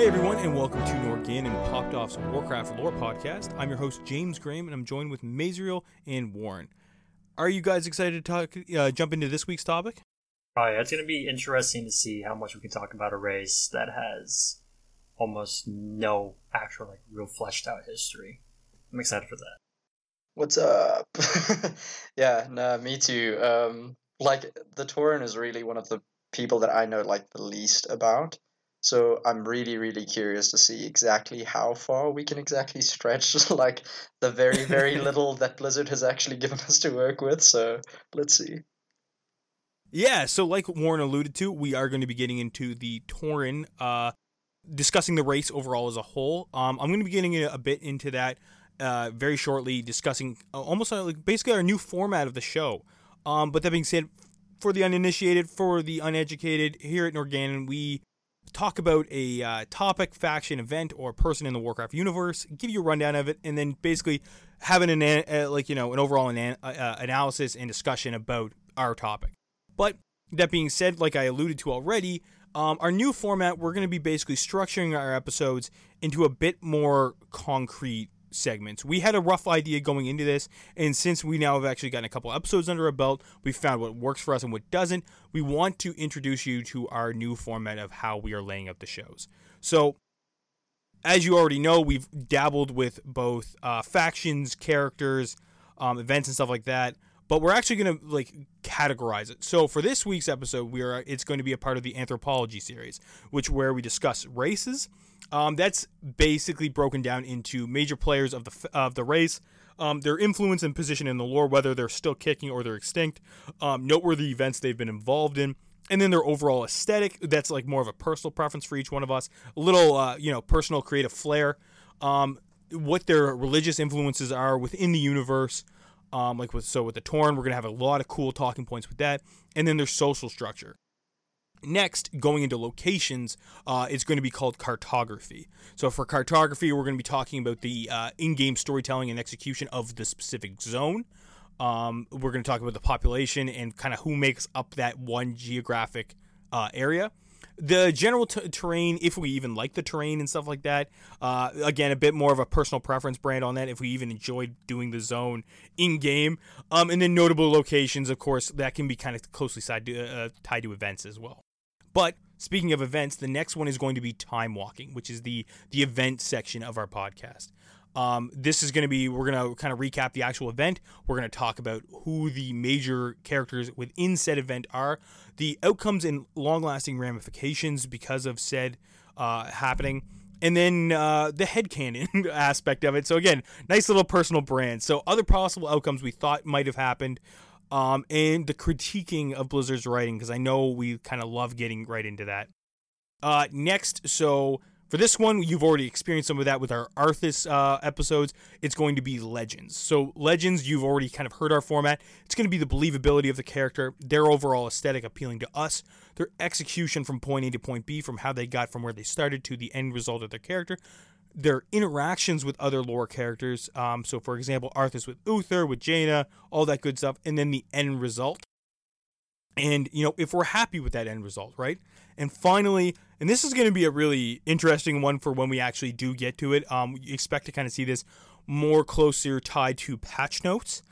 Hey everyone, and welcome to Norgan and Popped Off's Warcraft Lore Podcast. I'm your host James Graham, and I'm joined with Mazriel and Warren. Are you guys excited to talk? Uh, jump into this week's topic? Oh yeah, it's going to be interesting to see how much we can talk about a race that has almost no actual, like, real fleshed out history. I'm excited for that. What's up? yeah, no, me too. Um, like the Tauren is really one of the people that I know like the least about. So I'm really, really curious to see exactly how far we can exactly stretch like the very, very little that Blizzard has actually given us to work with. So let's see. Yeah, so like Warren alluded to, we are going to be getting into the Tauren, uh, discussing the race overall as a whole. Um, I'm going to be getting a, a bit into that uh, very shortly, discussing uh, almost uh, like basically our new format of the show. Um, but that being said, for the uninitiated, for the uneducated, here at Norganon, we talk about a uh, topic, faction, event, or person in the Warcraft universe, give you a rundown of it, and then basically having an uh, like you know an overall an- uh, analysis and discussion about our topic. But that being said, like I alluded to already, um, our new format, we're going to be basically structuring our episodes into a bit more concrete segments. We had a rough idea going into this, and since we now have actually gotten a couple episodes under our belt, we found what works for us and what doesn't. We want to introduce you to our new format of how we are laying out the shows. So, as you already know, we've dabbled with both uh, factions, characters, um, events, and stuff like that. But we're actually going to like categorize it. So for this week's episode, we are it's going to be a part of the anthropology series, which where we discuss races um, that's basically broken down into major players of the of the race, um, their influence and position in the lore, whether they're still kicking or they're extinct, um, noteworthy events they've been involved in, and then their overall aesthetic. That's like more of a personal preference for each one of us. A little, uh, you know, personal creative flair. Um, what their religious influences are within the universe. Um, like with so with the Tauren, we're gonna have a lot of cool talking points with that, and then their social structure. Next, going into locations, uh, it's going to be called cartography. So, for cartography, we're going to be talking about the uh, in game storytelling and execution of the specific zone. Um, we're going to talk about the population and kind of who makes up that one geographic uh, area. The general t- terrain, if we even like the terrain and stuff like that, uh, again, a bit more of a personal preference brand on that. If we even enjoyed doing the zone in game, um, and then notable locations, of course, that can be kind of closely to, uh, tied to events as well. But speaking of events, the next one is going to be time walking, which is the the event section of our podcast. Um, this is going to be we're going to kind of recap the actual event. We're going to talk about who the major characters within said event are, the outcomes and long-lasting ramifications because of said uh, happening, and then uh, the headcanon aspect of it. So again, nice little personal brand. So other possible outcomes we thought might have happened um, and the critiquing of Blizzard's writing because I know we kind of love getting right into that. Uh, next, so for this one, you've already experienced some of that with our Arthas uh, episodes. It's going to be Legends. So, Legends, you've already kind of heard our format. It's going to be the believability of the character, their overall aesthetic appealing to us, their execution from point A to point B, from how they got from where they started to the end result of their character, their interactions with other lore characters. Um, so, for example, Arthas with Uther, with Jaina, all that good stuff, and then the end result. And, you know, if we're happy with that end result, right? And finally, and this is going to be a really interesting one for when we actually do get to it. Um, you expect to kind of see this more closer tied to patch notes.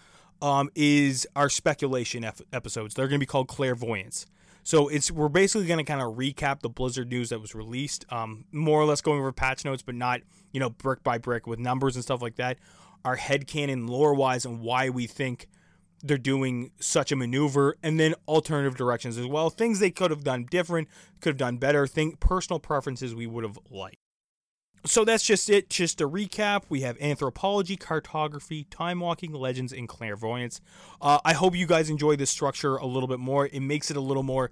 Um, is our speculation episodes. They're going to be called clairvoyance. So it's we're basically going to kind of recap the Blizzard news that was released, um, more or less going over patch notes, but not you know brick by brick with numbers and stuff like that. Our headcanon lore wise and why we think they're doing such a maneuver, and then alternative directions as well. Things they could have done different, could have done better. Think personal preferences we would have liked. So that's just it. Just a recap. We have anthropology, cartography, time walking, legends, and clairvoyance. Uh, I hope you guys enjoy this structure a little bit more. It makes it a little more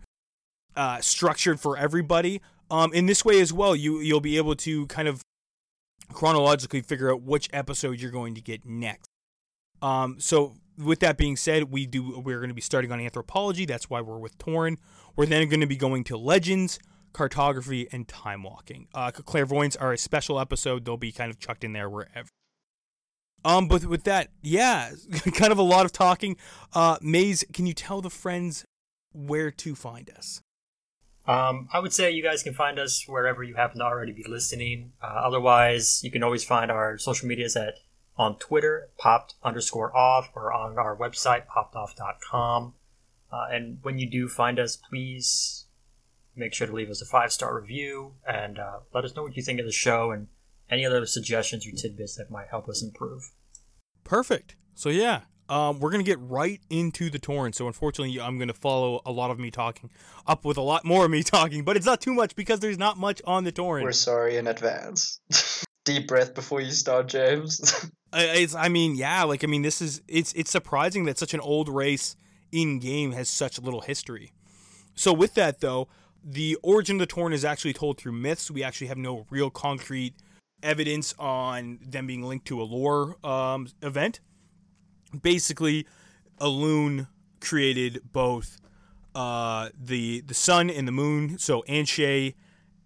uh, structured for everybody. Um, in this way as well, you you'll be able to kind of chronologically figure out which episode you're going to get next. Um, so with that being said, we do we're going to be starting on anthropology. That's why we're with Tauren. We're then going to be going to legends cartography, and time walking. Uh, clairvoyance are a special episode; they'll be kind of chucked in there wherever. Um, but with that, yeah, kind of a lot of talking. Uh, Maze, can you tell the friends where to find us? Um, I would say you guys can find us wherever you happen to already be listening. Uh, otherwise, you can always find our social medias at on Twitter, popped underscore off, or on our website, poppedoff.com. Uh, and when you do find us, please make sure to leave us a five star review and uh, let us know what you think of the show and any other suggestions or tidbits that might help us improve. Perfect. So yeah, um, we're gonna get right into the Tauren. So unfortunately, I'm gonna follow a lot of me talking up with a lot more of me talking, but it's not too much because there's not much on the Tauren. We're sorry in advance. Deep breath before you start, James. it's, I mean, yeah, like I mean, this is it's it's surprising that such an old race in game has such little history. So with that though, the origin of the Tauren is actually told through myths. We actually have no real concrete evidence on them being linked to a lore um, event basically Elune created both uh, the the sun and the moon. So An'she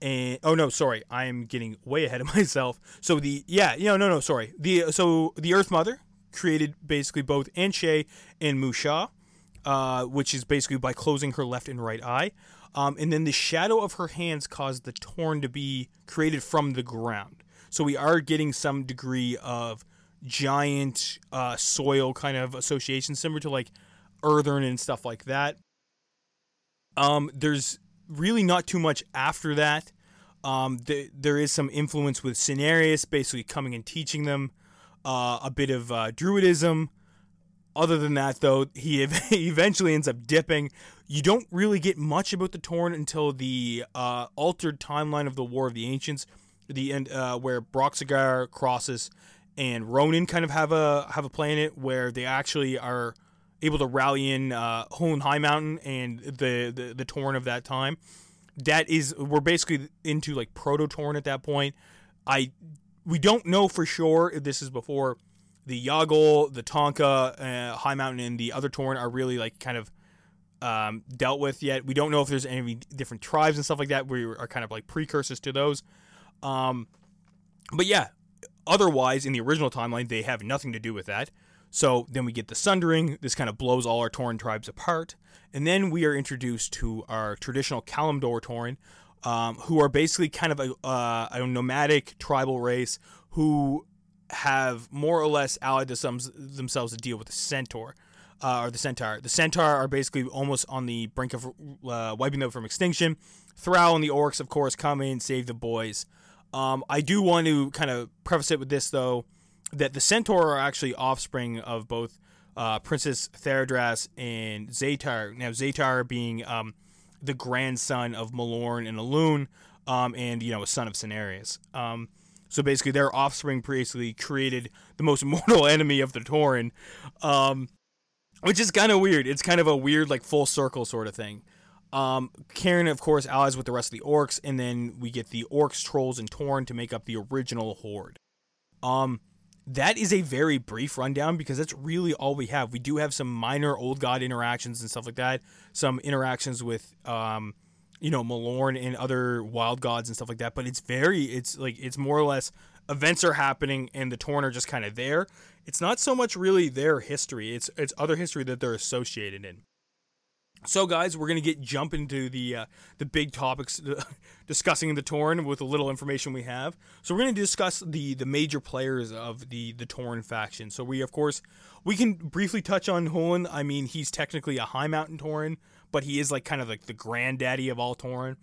and oh no, sorry, I am getting way ahead of myself. So the yeah, you know, no, no, sorry. The so the Earth Mother created basically both An'she and Mu'sha, uh, which is basically by closing her left and right eye. Um, and then the shadow of her hands caused the Tauren to be created from the ground. So we are getting some degree of giant uh, soil kind of association, similar to like Earthen and stuff like that. Um, there's really not too much after that. Um, the, there is some influence with Cenarius basically coming and teaching them uh, a bit of uh, Druidism. Other than that, though, he eventually ends up dipping. You don't really get much about the Tauren until the uh, altered timeline of the War of the Ancients, the end uh, where Broxigar Krasus and Rhonin kind of have a have a it where they actually are able to rally in uh, Huln Highmountain and the, the the Tauren of that time. That is, we're basically into like proto Tauren at that point. I we don't know for sure if this is before the Yaungol, the Taunka, uh, Highmountain, and the other Tauren are really like kind of um, dealt with yet. We don't know if there's any different tribes and stuff like that We are kind of like precursors to those. Um, but yeah, Otherwise, in the original timeline, they have nothing to do with that. So then we get the Sundering. This kind of blows all our Tauren tribes apart. And then we are introduced to our traditional Kalimdor Tauren, um, who are basically kind of a, uh, a, nomadic tribal race who have more or less allied themselves, themselves to deal with the Centaur. Uh, or the Centaur. The Centaur are basically almost on the brink of uh, wiping them from extinction. Thrall and the Orcs, of course, come in, save the boys. Um, I do want to kind of preface it with this, though, that the Centaur are actually offspring of both uh, Princess Theradras and Zaetar. Now, Zaetar being um, the grandson of Malorne and Elune, um, and you know, a son of Cenarius. Um, so basically, their offspring basically created the most mortal enemy of the Tauren, um, which is kind of weird. It's kind of a weird, like full circle sort of thing. Um, Cairn, of course, allies with the rest of the orcs, and then we get the orcs, trolls, and Tauren to make up the original horde. Um, that is a very brief rundown because that's really all we have. We do have some minor old god interactions and stuff like that, some interactions with, um, you know, Malorne and other wild gods and stuff like that. But it's very, it's like it's more or less events are happening and the Tauren are just kind of there. It's not so much really their history; it's it's other history that they're associated in. So, guys, we're gonna get jump into the uh, the big topics discussing the Tauren with the little information we have. So, we're gonna discuss the the major players of the the Tauren faction. So, we of course we can briefly touch on Huln. I mean, he's technically a high mountain Tauren, but he is like kind of like the granddaddy of all Tauren.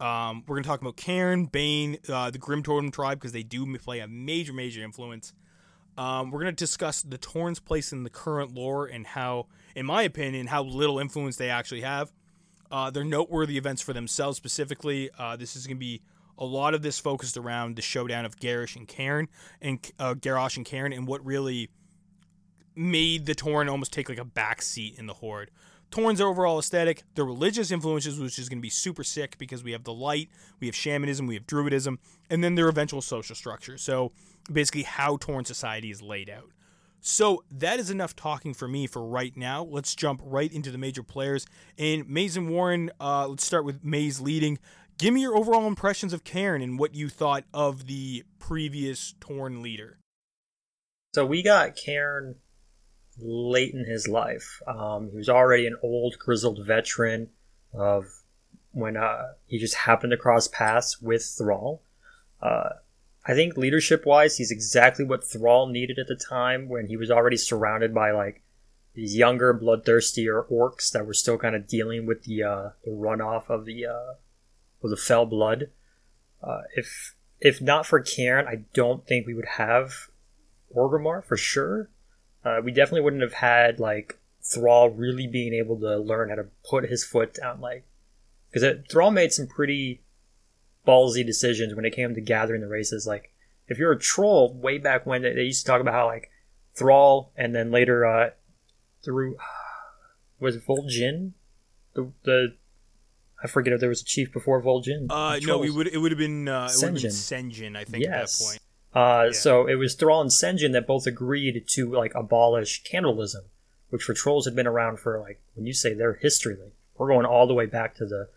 Um, we're gonna talk about Cairn, Bane, uh, the Grim Totem tribe because they do play a major major influence. Um, we're gonna discuss the Tauren's place in the current lore and how in my opinion, how little influence they actually have. Uh, they're noteworthy events for themselves specifically. Uh, this is going to be a lot of this focused around the showdown of Garrosh and Cairn and uh, Garrosh and Cairn and what really made the Torn almost take like a back seat in the Horde. Tauren's overall aesthetic, the religious influences, which is going to be super sick because we have the light, we have shamanism, we have druidism, and then their eventual social structure. So basically, how Tauren society is laid out. So that is enough talking for me for right now. Let's jump right into the major players. And and Warren, uh, let's start with Maze leading. Give me your overall impressions of Cairn and what you thought of the previous Tauren leader. So we got Cairn late in his life. Um, he was already an old, grizzled veteran of when uh, he just happened to cross paths with Thrall. Uh, I think leadership wise, he's exactly what Thrall needed at the time when he was already surrounded by like these younger, bloodthirstier orcs that were still kind of dealing with the uh, the runoff of the uh, of the fell blood. Uh, if if not for Cairn, I don't think we would have Orgrimmar for sure. Uh, we definitely wouldn't have had like Thrall really being able to learn how to put his foot down, like because Thrall made some pretty ballsy decisions when it came to gathering the races. Like if you're a troll, way back when they, used to talk about how like Thrall and then later uh, through was it Vol'jin, the the I forget if there was a chief before Vol'jin. Uh, no, we would it would have been uh, it been Sen'jin, I think, yes. at that point. Uh, yeah. So it was Thrall and Sen'jin that both agreed to like abolish cannibalism, which for trolls had been around for like when you say their history, like we're going all the way back to the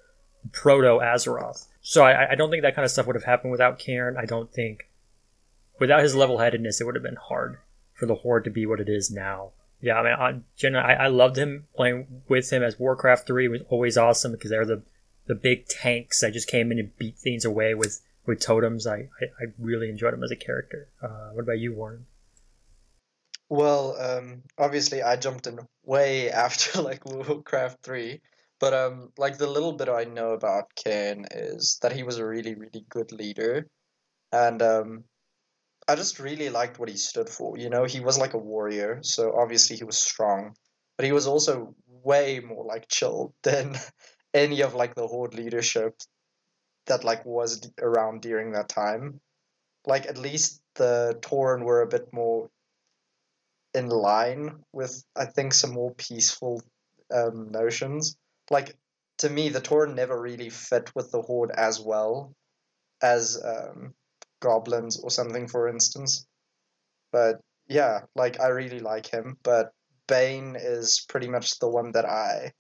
proto Azeroth. So I, I don't think that kind of stuff would have happened without Cairn. I don't think without his level headedness, it would have been hard for the Horde to be what it is now. Yeah, I mean, I, generally, I, I loved him playing with him as Warcraft Three was always awesome because they're the the big tanks that just came in and beat things away with with totems. I I, I really enjoyed him as a character. Uh, what about you, Warren? Well, um, obviously, I jumped in way after like Warcraft Three, but um, like the little bit I know about Cairn is that he was a really really good leader, and um, I just really liked what he stood for. You know, he was like a warrior, so obviously he was strong, but he was also way more like chill than any of like the horde leadership that like was around during that time. Like at least the Tauren were a bit more in line with I think some more peaceful um, notions. Like to me, the Tauren never really fit with the horde as well as um, goblins or something, for instance. But yeah, like I really like him, but Bane is pretty much the one that I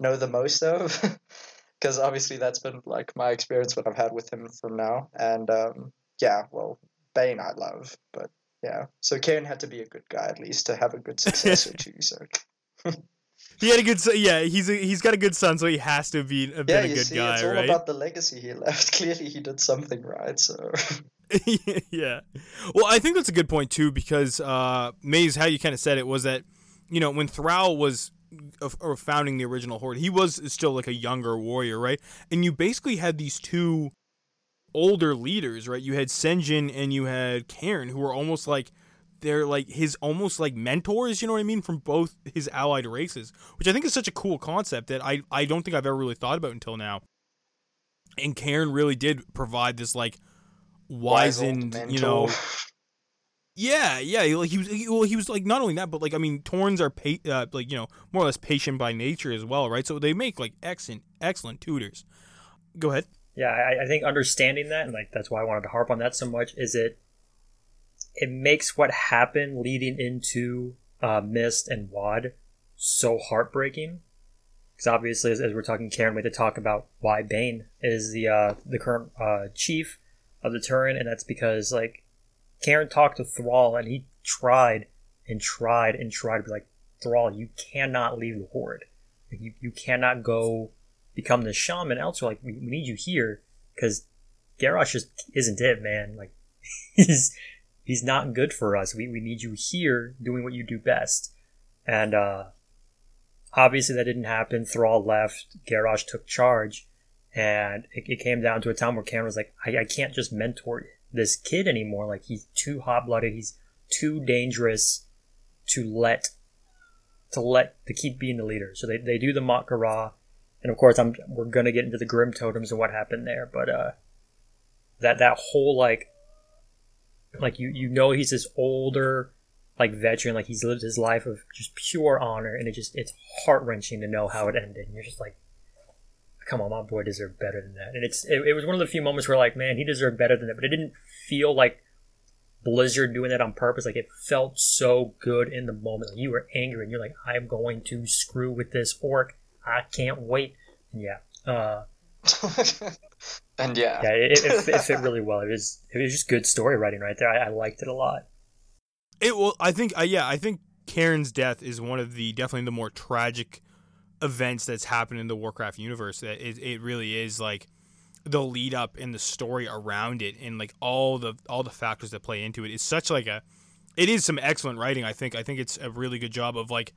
know the most of. Because obviously that's been like my experience what I've had with him from now. And um, yeah, well, Bane I love, but yeah. So Cairn had to be a good guy at least to have a good successor too. So he had a good. Yeah, he's a, he's got a good son, so he has to be a, yeah, a good see, guy, it's all right? about the legacy he left. Clearly, he did something right. So yeah. Well, I think that's a good point too because uh, Maze, how you kind of said it was that you know when Thrall was or founding the original horde, he was still like a younger warrior, right? And you basically had these two older leaders, right? You had Sen'jin and you had Cairn, who were almost like they're like his almost like mentors, you know what I mean, from both his allied races, which I think is such a cool concept that I I don't think I've ever really thought about until now. And Cairn really did provide this like wizened, you know. Yeah, yeah, like he was. He, well, he was like not only that, but like I mean, Taurens are pa- uh, like you know more or less patient by nature as well, right? So they make like excellent, excellent tutors. Go ahead. Yeah, I, I think understanding that, and like that's why I wanted to harp on that so much, is it it makes what happened leading into uh, Mist and Wad so heartbreaking. Because obviously, as, as, we're talking, Cairn, we had to talk about why Bane is the uh, the current uh, chief of the Tauren, and that's because like Cairn talked to Thrall, and he tried and tried and tried to be like, Thrall, you cannot leave the Horde. You, you cannot go become the shaman elsewhere. Like, we, we need you here because Garrosh just isn't it, man. Like, he's he's not good for us. We, we need you here doing what you do best. And uh, obviously that didn't happen. Thrall left. Garrosh took charge. And it, it came down to a time where Cairn was like, I, I can't just mentor this kid anymore. Like he's too hot blooded. He's too dangerous to let to let to keep being the leader. So they, they do the Mak'gora, and of course I'm we're gonna get into the Grim Totems and what happened there. But uh, that that whole like like you you know he's this older like veteran, like he's lived his life of just pure honor, and it just it's heart wrenching to know how it ended. And you're just like, come on, my boy deserved better than that. And it's it, it, was one of the few moments where like, man, he deserved better than that. But it didn't feel like Blizzard doing that on purpose. Like it felt so good in the moment. Like, you were angry and you're like, I'm going to screw with this orc. I can't wait. And yeah. Uh, and yeah, yeah, it, it, it, fit really well. It was it was just good story writing right there. I, I liked it a lot. It well, I think, uh, yeah, I think Cairn's death is one of the definitely the more tragic events that's happened in the Warcraft universe. That it, it really is like the lead up and the story around it and like all the all the factors that play into it is such like a it is some excellent writing i think i think it's a really good job of like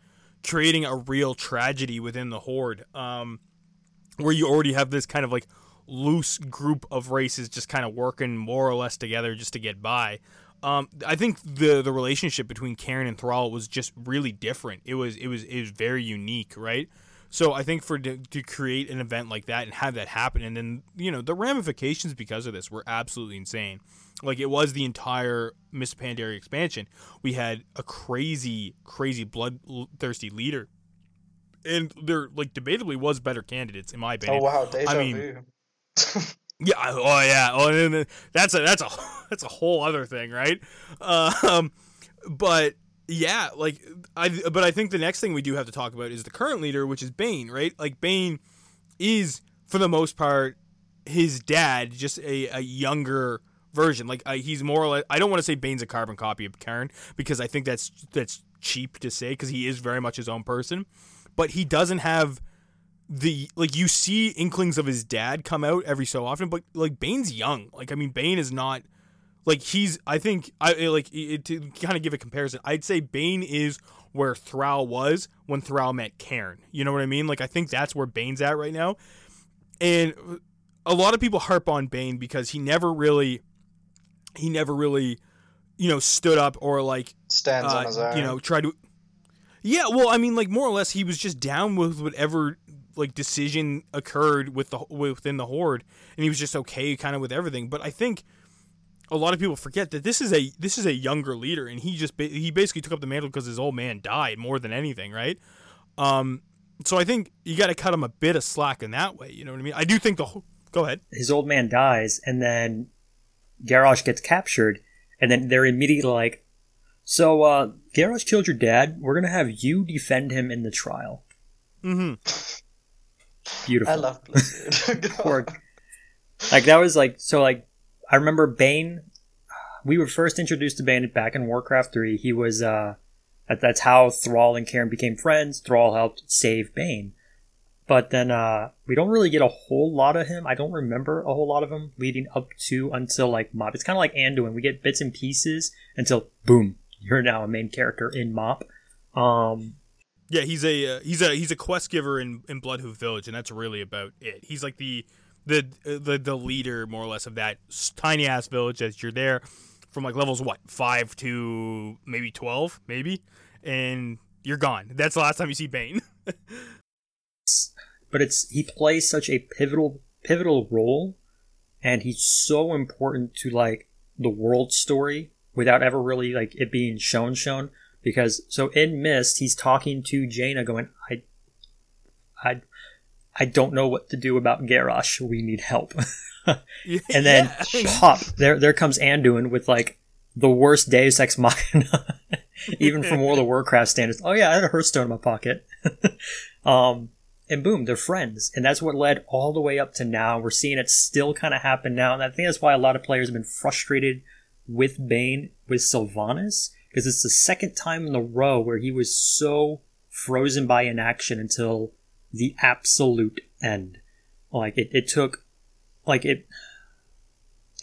creating a real tragedy within the horde um where you already have this kind of like loose group of races just kind of working more or less together just to get by um, I think the the relationship between Cairn and Thrall was just really different. It was it was it was very unique, right? So I think for to, to create an event like that and have that happen, and then you know the ramifications because of this were absolutely insane. Like it was the entire Miss Pandaria expansion. We had a crazy, crazy bloodthirsty leader, and there like debatably was better candidates in my opinion. Oh wow, deja I mean, vu. yeah. Oh yeah. Oh, and then that's a that's a that's a whole other thing, right? Um, but yeah, like I but I think the next thing we do have to talk about is the current leader, which is Bane, right? Like Bane is for the most part his dad, just a, a younger version. Like uh, he's more or less. I don't want to say Bane's a carbon copy of Cairn because I think that's that's cheap to say because he is very much his own person, but he doesn't have the like you see inklings of his dad come out every so often, but like Bane's young. Like I mean, Bane is not like he's I think I like it, to kind of give a comparison. I'd say Bane is where Thrall was when Thrall met Cairn. You know what I mean? Like I think that's where Bane's at right now. And a lot of people harp on Bane because he never really he never really you know stood up or like Stands uh, on his own. you know tried to Yeah, well, I mean like more or less he was just down with whatever like decision occurred with the within the horde and he was just okay kind of with everything. But I think a lot of people forget that this is a this is a younger leader, and he just ba- he basically took up the mantle because his old man died more than anything, right? Um, so I think you got to cut him a bit of slack in that way. You know what I mean? I do think the whole, go ahead. his old man dies, and then Garrosh gets captured, and then they're immediately like, "So, uh, Garrosh killed your dad. We're gonna have you defend him in the trial." Mm-hmm. Beautiful. I love Blizzard. Poor- like that was like so. Like I remember Bane. We were first introduced to Bane back in Warcraft Three. He was uh, that, that's how Thrall and Cairn became friends. Thrall helped save Bane. But then uh, we don't really get a whole lot of him. I don't remember a whole lot of him leading up to until like Mop. It's kind of like Anduin. We get bits and pieces until boom, you're now a main character in Mop. Um, Yeah, he's a uh, he's a he's a quest giver in in Bloodhoof Village, and that's really about it. He's like the the the the leader more or less of that tiny ass village that you're there from like levels what five to maybe twelve, maybe, and you're gone. That's the last time you see Bane. but it's he plays such a pivotal pivotal role and he's so important to like the world story without ever really like it being shown shown because so in mist he's talking to jaina going i i i don't know what to do about garrosh we need help and then Yeah, pop there there comes anduin with like the worst deus ex machina even from world of warcraft standards oh yeah i had a hearthstone in my pocket um and boom, they're friends. And that's what led all the way up to now. We're seeing it still kind of happen now. And I think that's why a lot of players have been frustrated with Bane, with Sylvanas, because it's the second time in a row where he was so frozen by inaction until the absolute end. Like, it, it took, like, it,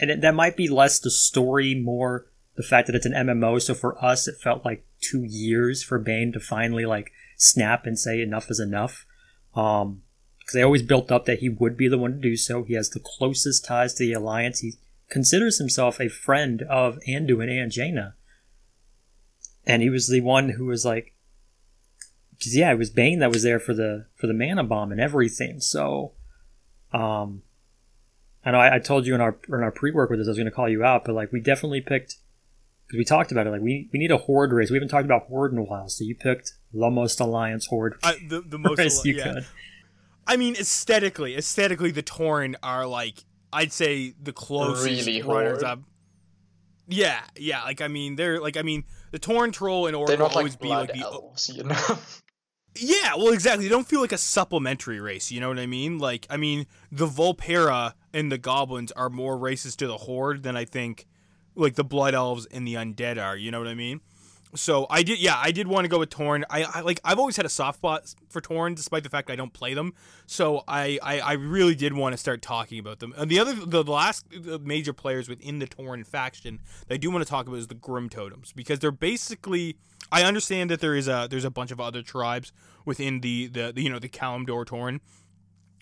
and it, that might be less the story, more the fact that it's an MMO. So for us, it felt like two years for Bane to finally, like, snap and say enough is enough. Um, because they always built up that he would be the one to do so. He has the closest ties to the alliance. He considers himself a friend of Anduin and Jaina, and he was the one who was like, because yeah, it was Bane that was there for the for the mana bomb and everything. So, um, I know I, I told you in our in our pre work with this I was going to call you out, but like we definitely picked because we talked about it. Like we we need a horde race. We haven't talked about horde in a while, so you picked the most alliance horde I, the the most race you yeah. could. I mean, aesthetically, aesthetically, the Tauren are like I'd say the closest Really runners horde. up. Yeah, yeah. Like I mean, they're like I mean, the Tauren troll and Orc They're will always be like the elves, you know. yeah. Well, exactly. They don't feel like a supplementary race. You know what I mean? Like I mean, the Vulpera and the Goblins are more races to the Horde than I think like the Blood Elves and the Undead are. You know what I mean? So I did, yeah, I did want to go with Tauren. I, I like, I've always had a soft spot for Tauren, despite the fact I don't play them. So I, I, I really did want to start talking about them. And the other, the last major players within the Tauren faction that I do want to talk about is the Grim Totems because they're basically. I understand that there is a there's a bunch of other tribes within the the, the you know the Kalimdor Tauren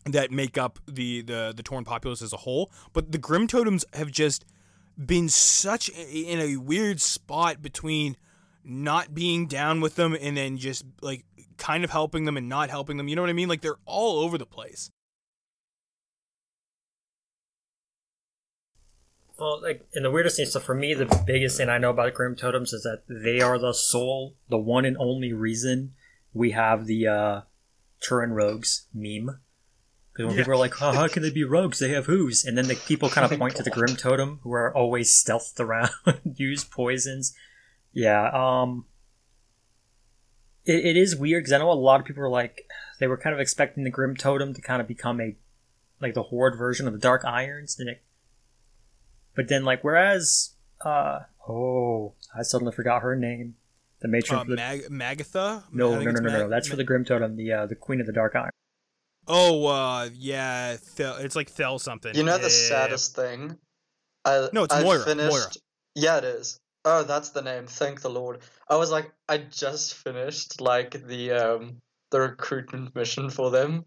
that make up the the the Tauren populace as a whole, but the Grim Totems have just been such a, in a weird spot between not being down with them and then just like kind of helping them and not helping them. You know what I mean? Like they're all over the place. Well, like, and the weirdest thing, so for me, the biggest thing I know about Grim Totems is that they are the sole, the one and only reason we have the uh, Tauren Rogues meme. Because when yeah. people are like, oh, how can they be rogues? They have who's. And then the people kind of point to the Grim Totem, who are always stealthed around, use poisons. Yeah, um, it, it is weird because I know a lot of people are like they were kind of expecting the Grim Totem to kind of become a like the Horde version of the Dark Irons, and it, but then like whereas uh oh I suddenly forgot her name, the matron uh, the, Mag- Magatha. No, no, no, no, no, That's for the Grim Totem, the uh, the Queen of the Dark Iron. Oh, uh, yeah, Thel- it's like Thel something. You know the yeah. saddest thing? I, no, it's I Moira. Finished... Moira. Yeah, it is. Oh, that's the name. Thank the Lord. I was like, I just finished like the um the recruitment mission for them,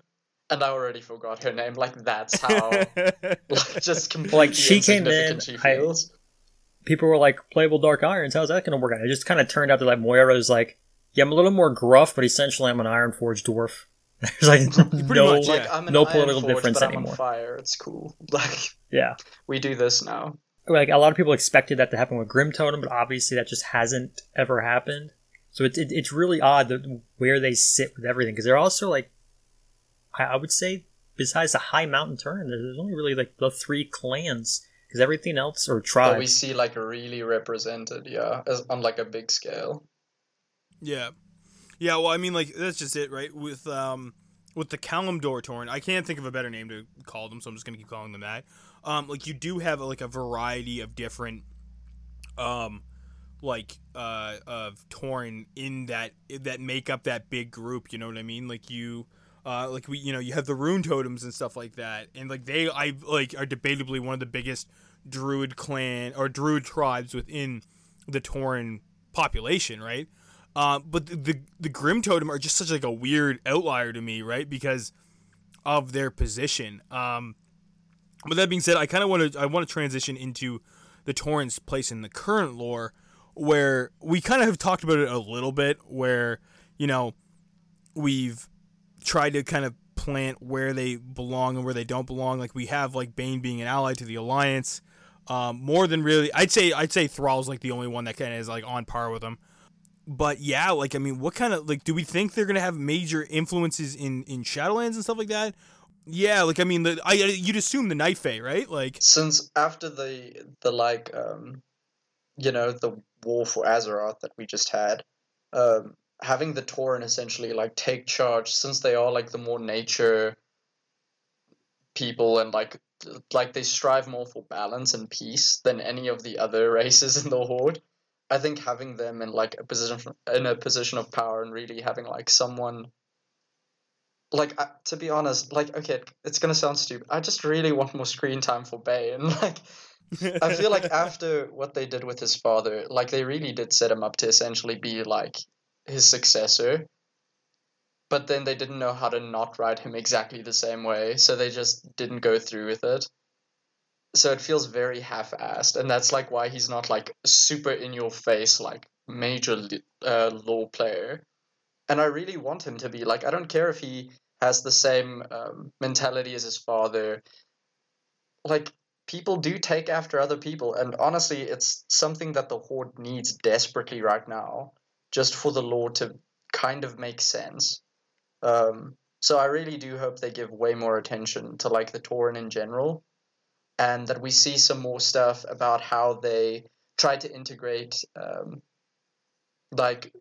and I already forgot her name. Like that's how like just completely like she came in. She feels. I, people were like, "Playable Dark Irons. How's that going to work out?" It just kind of turned out that like Moira is like, "Yeah, I'm a little more gruff, but essentially I'm an Iron Forge dwarf." There's like no, much, yeah. like, no political Forge, difference but I'm anymore. On fire, it's cool. Like yeah, we do this now like a lot of people expected that to happen with Grim Totem, but obviously that just hasn't ever happened. So it's it, it's really odd that where they sit with everything because they're also like I, I, would say besides the High Mountain Tauren, there's only really like the three clans because everything else or tribes that we see like really represented, yeah, as, on like a big scale. Yeah, yeah. Well, I mean, like that's just it, right? With um with the Kalimdor Tauren, I can't think of a better name to call them, so I'm just gonna keep calling them that um, like you do have like a variety of different um like uh of Tauren in that that make up that big group you know what i mean? Like you uh like we you know you have the rune totems and stuff like that and like they i like are debatably one of the biggest druid clan or druid tribes within the Tauren population right? Uh, but the, the the grim totem are just such like a weird outlier to me right? Because of their position. Um but that being said, I kind of want to I want to transition into the Tauren's place in the current lore, where we kind of have talked about it a little bit, where you know we've tried to kind of plant where they belong and where they don't belong. Like we have like Bane being an ally to the Alliance, um, more than really. I'd say I'd say Thrall's like the only one that kind of is like on par with them. But yeah, like I mean, what kind of like do we think they're gonna have major influences in in Shadowlands and stuff like that, yeah, like I mean, the I you'd assume the Night Fae, right? Like since after the the like um, you know, the war for Azeroth that we just had, um, having the Tauren essentially like take charge since they are like the more nature people and like like they strive more for balance and peace than any of the other races in the horde. I think having them in like a position in a position of power and really having like someone like I, to be honest, like okay, it's gonna sound stupid. I just really want more screen time for Bay, and Like I feel like after what they did with his father, like they really did set him up to essentially be like his successor. But then they didn't know how to not write him exactly the same way, so they just didn't go through with it. So it feels very half-assed, and that's like why he's not like super in your face like major uh, lore player and I really want him to be like I don't care if he has the same um, mentality as his father. Like people do take after other people, and honestly, it's something that the horde needs desperately right now, just for the lore to kind of make sense. Um, so I really do hope they give way more attention to like the Tauren in general, and that we see some more stuff about how they try to integrate um, like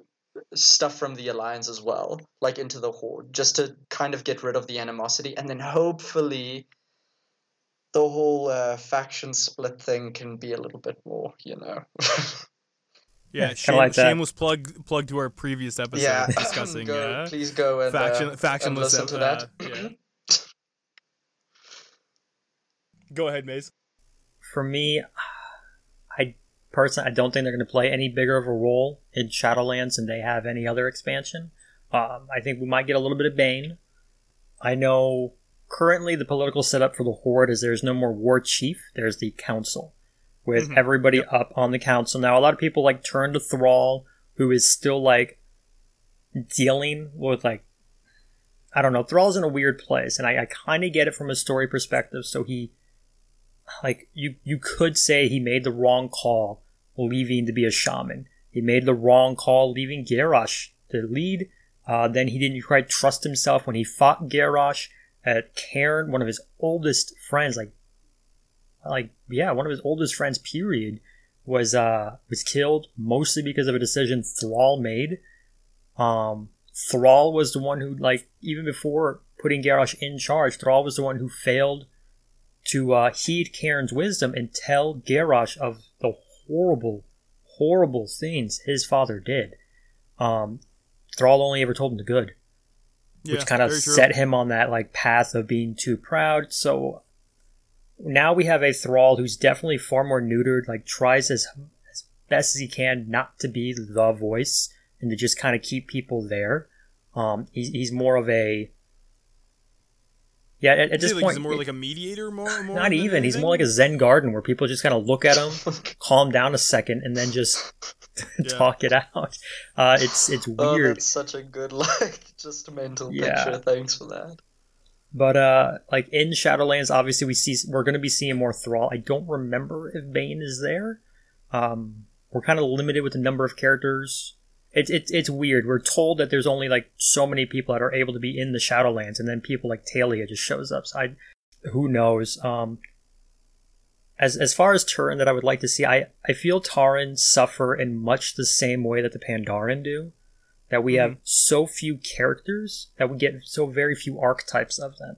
stuff from the alliance as well, like into the horde, just to kind of get rid of the animosity, and then hopefully the whole uh, faction split thing can be a little bit more, you know. Yeah, kinda shame, like that. shameless plug plug to our previous episode yeah, discussing go, uh, please go and, faction uh, and factionless. listen to uh, that. yeah. Go ahead, Maze. For me, I personally I don't think they're going to play any bigger of a role in Shadowlands than they have any other expansion. Um, I think we might get a little bit of Bane. I know currently the political setup for the Horde is there's no more War Chief. There's the Council with Mhm. everybody up on the Council. Now a lot of people like turn to Thrall, who is still like dealing with like I don't know. Thrall's in a weird place, and I, I kind of get it from a story perspective. So he like you you could say he made the wrong call leaving to be a shaman. He made the wrong call leaving Garrosh to lead. Uh, then he didn't quite trust himself when he fought Garrosh at Cairn, one of his oldest friends, like like yeah, one of his oldest friends, period, was uh was killed mostly because of a decision Thrall made. Um Thrall was the one who like even before putting Garrosh in charge, Thrall was the one who failed to uh, heed Cairn's wisdom and tell Garrosh of horrible, horrible things his father did. Um, Thrall only ever told him the good, Yeah, which kind of very true. set him on that like path of being too proud. So now we have a Thrall who's definitely far more neutered, like tries as as best as he can not to be the voice and to just kind of keep people there. Um, he's, he's more of a yeah. At, at this like, point, is he more like a mediator, more, more not than even. He's more like a Zen garden where people just kind of look at him, calm down a second, and then just Yeah. talk it out. Uh, it's it's Oh, weird, that's such a good like just mental Yeah. picture. Thanks for that. but uh, like in Shadowlands, obviously we see we're going to be seeing more Thrall. I don't remember if Bane is there. Um, we're kind of limited with the number of characters. It's it's it's weird. We're told that there's only like so many people that are able to be in the Shadowlands, and then people like Talia just shows up. So I, who knows? Um, as as far as Tauren that I would like to see, I I feel Tauren suffer in much the same way that the Pandaren do. That we have so few characters that we get so very few archetypes of them.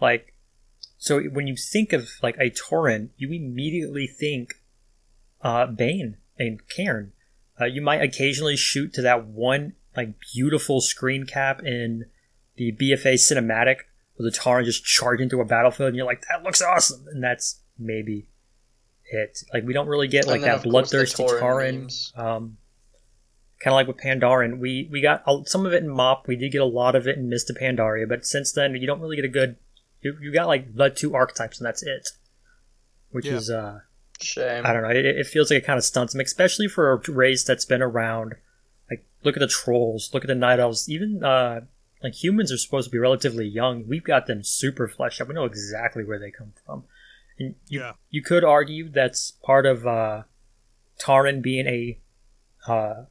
Like, so when you think of like a Tauren, you immediately think uh, Bane and Cairn. Uh, you might occasionally shoot to that one like beautiful screen cap in the BFA cinematic where the Tauren just charge into a battlefield, and you're like, that looks awesome, and that's maybe it. Like we don't really get like that of course, the bloodthirsty Tauren Tauren. Um, kind of like with Pandaren, we we got a- some of it in Mop. We did get a lot of it in Mist of Pandaria, but since then you don't really get a good. You, you got like the two archetypes, and that's it. Which Yeah. is uh, Shame. I don't know. It, it feels like it kind of stunts them, especially for a race that's been around. Like, look at the trolls, look at the night elves. Even uh, like humans are supposed to be relatively young. We've got them super fleshed out. We know exactly where they come from. And you, Yeah. you could argue that's part of uh, Tauren being a uh,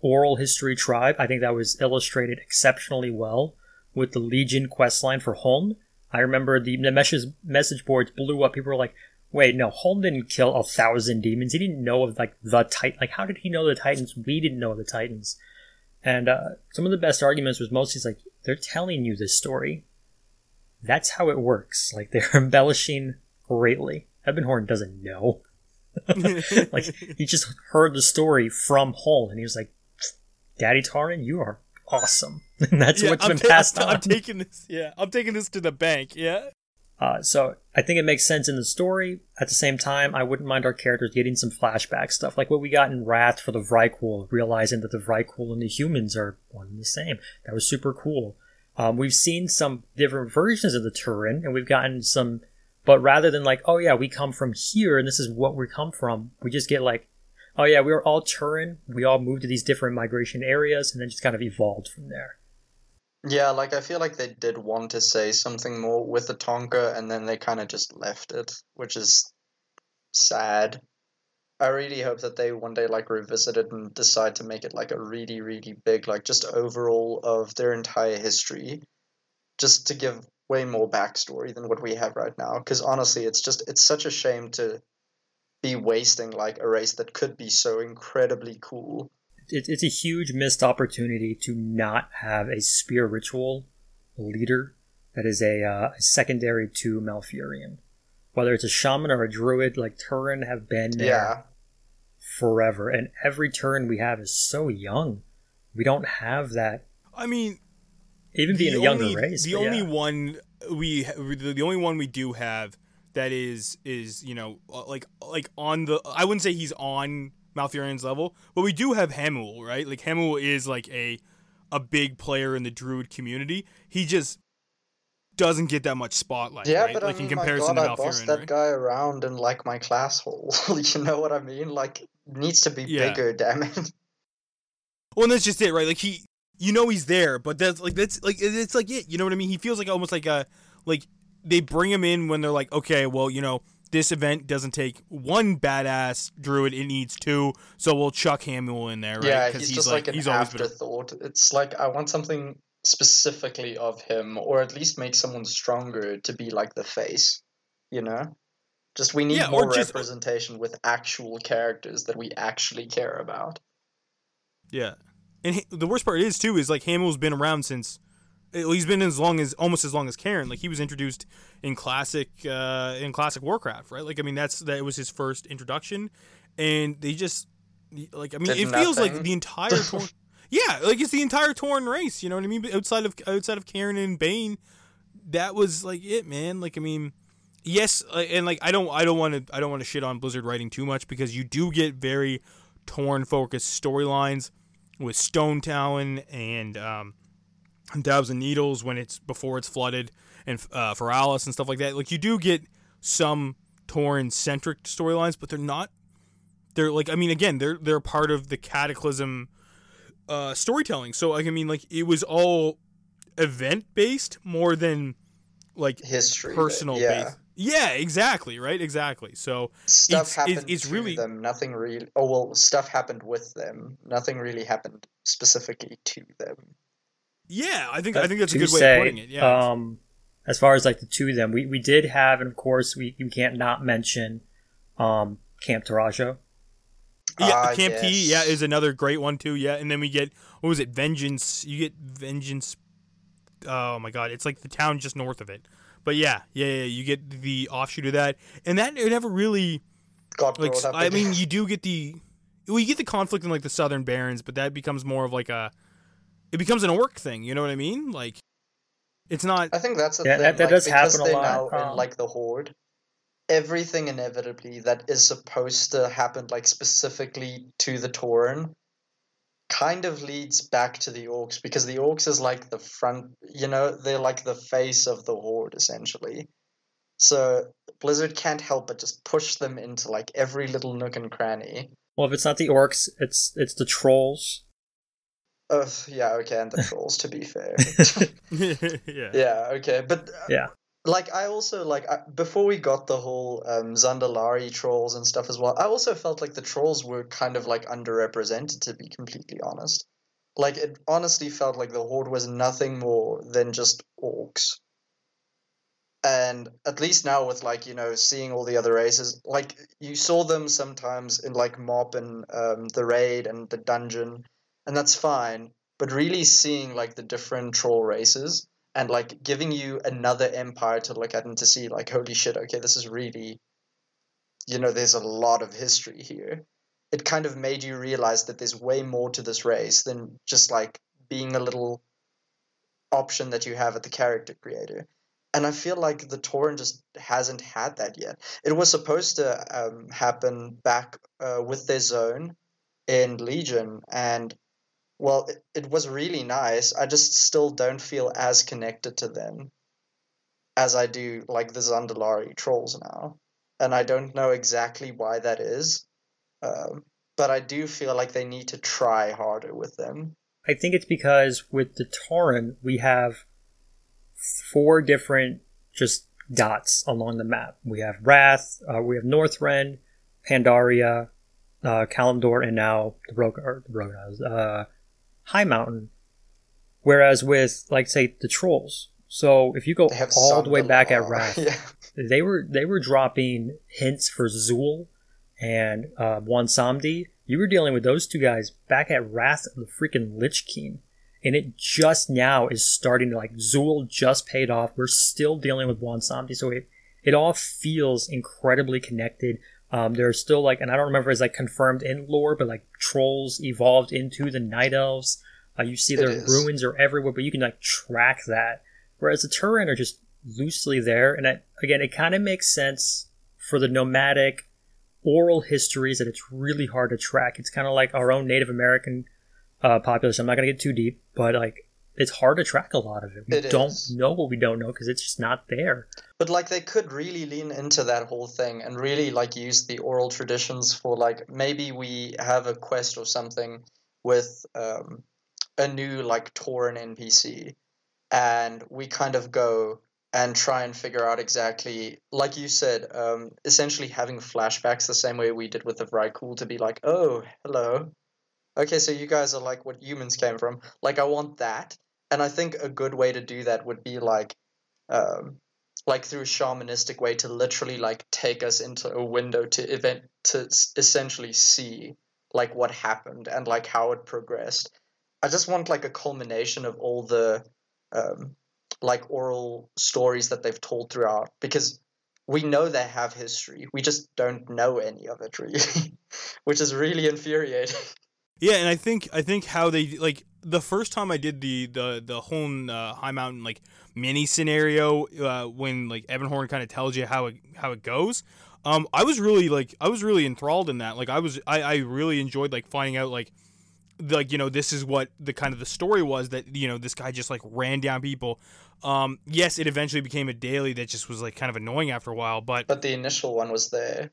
oral history tribe. I think that was illustrated exceptionally well with the Legion questline for Huln. I remember the, the message, message boards blew up. People were like, wait, no, Huln didn't kill a thousand demons. He didn't know of like the Titan. Like, how did he know the Titans? We didn't know the Titans. And uh, some of the best arguments was mostly like, they're telling you this story. That's how it works. Like, they're embellishing greatly. Ebonhorn doesn't know. like, he just heard the story from Huln, and he was like, Daddy Taran, you are awesome. and that's Yeah, what's I'm been ta- passed I'm, on. I'm taking this. Yeah, I'm taking this to the bank. Yeah. Uh, so I think it makes sense in the story. At the same time, I wouldn't mind our characters getting some flashback stuff, like what we got in Wrath for the Vrykul, realizing that the Vrykul and the humans are one and the same. That was super cool. Um, we've seen some different versions of the Tauren, and we've gotten some, but rather than like, oh yeah, we come from here and this is what we come from, we just get like, oh yeah, we were all Tauren, we all moved to these different migration areas, and then just kind of evolved from there. Yeah, like I feel like they did want to say something more with the Taunka, and then they kind of just left it, which is sad. I really hope that they one day like revisit it and decide to make it like a really, really big, like just overall of their entire history, just to give way more backstory than what we have right now. Because honestly, it's just it's such a shame to be wasting like a race that could be so incredibly cool. It, it's a huge missed opportunity to not have a spear ritual leader that is a, uh, a secondary to Malfurion. Whether it's a shaman or a druid, like Tauren have been there Yeah. forever, and every Tauren we have is so young. We don't have that. I mean, even being a younger only, race. The only yeah. one we the only one we do have that is is you know uh, like like on the I wouldn't say he's on Malfurion's level, but we do have Hamuul, right? Like Hamuul is like a a big player in the Druid community. He just doesn't get that much spotlight. Yeah, right? but like I mean, in comparison my God, to I bossed that right? guy around in like my class hall. you know what I mean? Like needs to be Yeah. bigger. Damn it. Well, and that's just it, right? Like he, you know, he's there, but that's like that's like it's like it. You know what I mean? He feels like almost like a like they bring him in when they're like, okay, well, you know, this event doesn't take one badass druid; it needs two, so we'll chuck Hamuul in there, right? Yeah, 'Cause he's, just like, an he's always been afterthought. It's like I want something specifically of him, or at least make someone stronger to be like the face. You know, just we need Yeah, more just- representation with actual characters that we actually care about. Yeah, and he, the worst part is too is like Hamuul's been around since he's been as long as almost as long as Cairn. Like he was introduced in classic uh, in classic Warcraft, right? Like I mean that's that was his first introduction, and they just like I mean Did it feels like the entire Tauren. yeah, like it's the entire Tauren race. You know what I mean? But outside of outside of Cairn and Bane, that was like it, man. Like I mean. Yes, uh, and like I don't, I don't want to, I don't want to shit on Blizzard writing too much because you do get very Tauren focused storylines with Stonetalon and um, Dabs and Needles when it's before it's flooded, and uh, Feralas and stuff like that. Like you do get some Tauren centric storylines, but they're not. They're like I mean, again, they're they're part of the Cataclysm uh, storytelling. So like I mean, like it was all event based more than like History, personal yeah. based. Yeah, exactly. Right, exactly. So Stuff It's- happened it's- it's to really- them. Nothing really. Oh well, stuff happened with them. Nothing really happened specifically to them. Yeah, I think I think that's a to good way of putting it. Yeah. Um, as far as like the two of them, we, we did have, and of course, we, we can't not mention um, Camp Taurajo. Yeah, Ah, Camp T, yeah, is another great one too. Yeah, and then we get what was it? Vengeance. You get Vengeance. Oh my God, it's like the town just north of it. But yeah, yeah, yeah, you get the offshoot of that, and that it never really Got like. I mean, you do get the, well, you get the conflict in like the Southern Barrens, but that becomes more of like a, it becomes an orc thing. You know what I mean? Like, it's not. I think that's the Yeah, thing. that- that like, does happen a they're lot, now um, in like the horde. Everything inevitably that is supposed to happen, like specifically to the Tauren, kind of leads back to the orcs because the orcs is like the front. You know, they're like the face of the horde essentially. So Blizzard can't help but just push them into like every little nook and cranny. Well, if it's not the orcs, it's it's the trolls. Uh, yeah, okay, and the trolls. To be fair, yeah. yeah, okay, but uh, Yeah. like I also like I, before we got the whole um, Zandalari trolls and stuff as well. I also felt like the trolls were kind of like underrepresented, to be completely honest. Like it honestly felt like the horde was nothing more than just orcs. And at least now with like you know seeing all the other races, like you saw them sometimes in like Mop and um, the raid and the dungeon, and that's fine. But really seeing like the different troll races and like giving you another empire to look at and to see like holy shit okay this is really you know there's a lot of history here it kind of made you realize that there's way more to this race than just like being a little option that you have at the character creator and i feel like the Tauren just hasn't had that yet it was supposed to um, happen back uh, with their zone in legion and well, it, it was really nice. I just still don't feel as connected to them as I do like the Zandalari trolls now. And I don't know exactly why that is. Um, but I do feel like they need to try harder with them. I think it's because with the Tauren, we have four different just dots along the map. We have Wrath, uh, we have Northrend, Pandaria, uh, Kalimdor, and now the Broken, or the Broken uh, High Mountain. Whereas with, like, say, the Trolls. So if you go all the way back at. Wrath, yeah. they were they were dropping hints for Zul and uh, Bwonsamdi. You were dealing with those two guys back at Wrath of the freaking Lich King, and it just now is starting to like Zul just paid off. We're still dealing with Bwonsamdi, so it it all feels incredibly connected. Um, there's still like, and I don't remember if it's like confirmed in lore, but like trolls evolved into the night elves. Uh, you see their ruins are everywhere, but you can like track that. Whereas the Tauren are just loosely there, and I, again, it kind of makes sense for the nomadic oral histories that it's really hard to track. It's kind of like our own Native American uh, population. I'm not going to get too deep, but like it's hard to track a lot of it. We It don't is. know what we don't know because it's just not there. But like they could really lean into that whole thing and really like use the oral traditions for like maybe we have a quest or something with um, a new like Tauren NPC and we kind of go and try and figure out exactly like you said um, essentially having flashbacks the same way we did with the Vrykul to be like oh hello okay so you guys are like what humans came from like I want that and I think a good way to do that would be like um, like through a shamanistic way to literally like take us into a window to event to essentially see like what happened and like how it progressed. I just want like a culmination of all the um, like oral stories that they've told throughout because we know they have history. We just don't know any of it really which is really infuriating Yeah, and I think I think how they like the first time I did the the the whole uh, Highmountain like mini scenario uh, when like Ebonhorn kind of tells you how it how it goes. Um, I was really like I was really enthralled in that. Like I was I, I really enjoyed like finding out like like you know this is what the kind of the story was that you know this guy just like ran down people. Um, yes, it eventually became a daily that just was like kind of annoying after a while, but but the initial one was there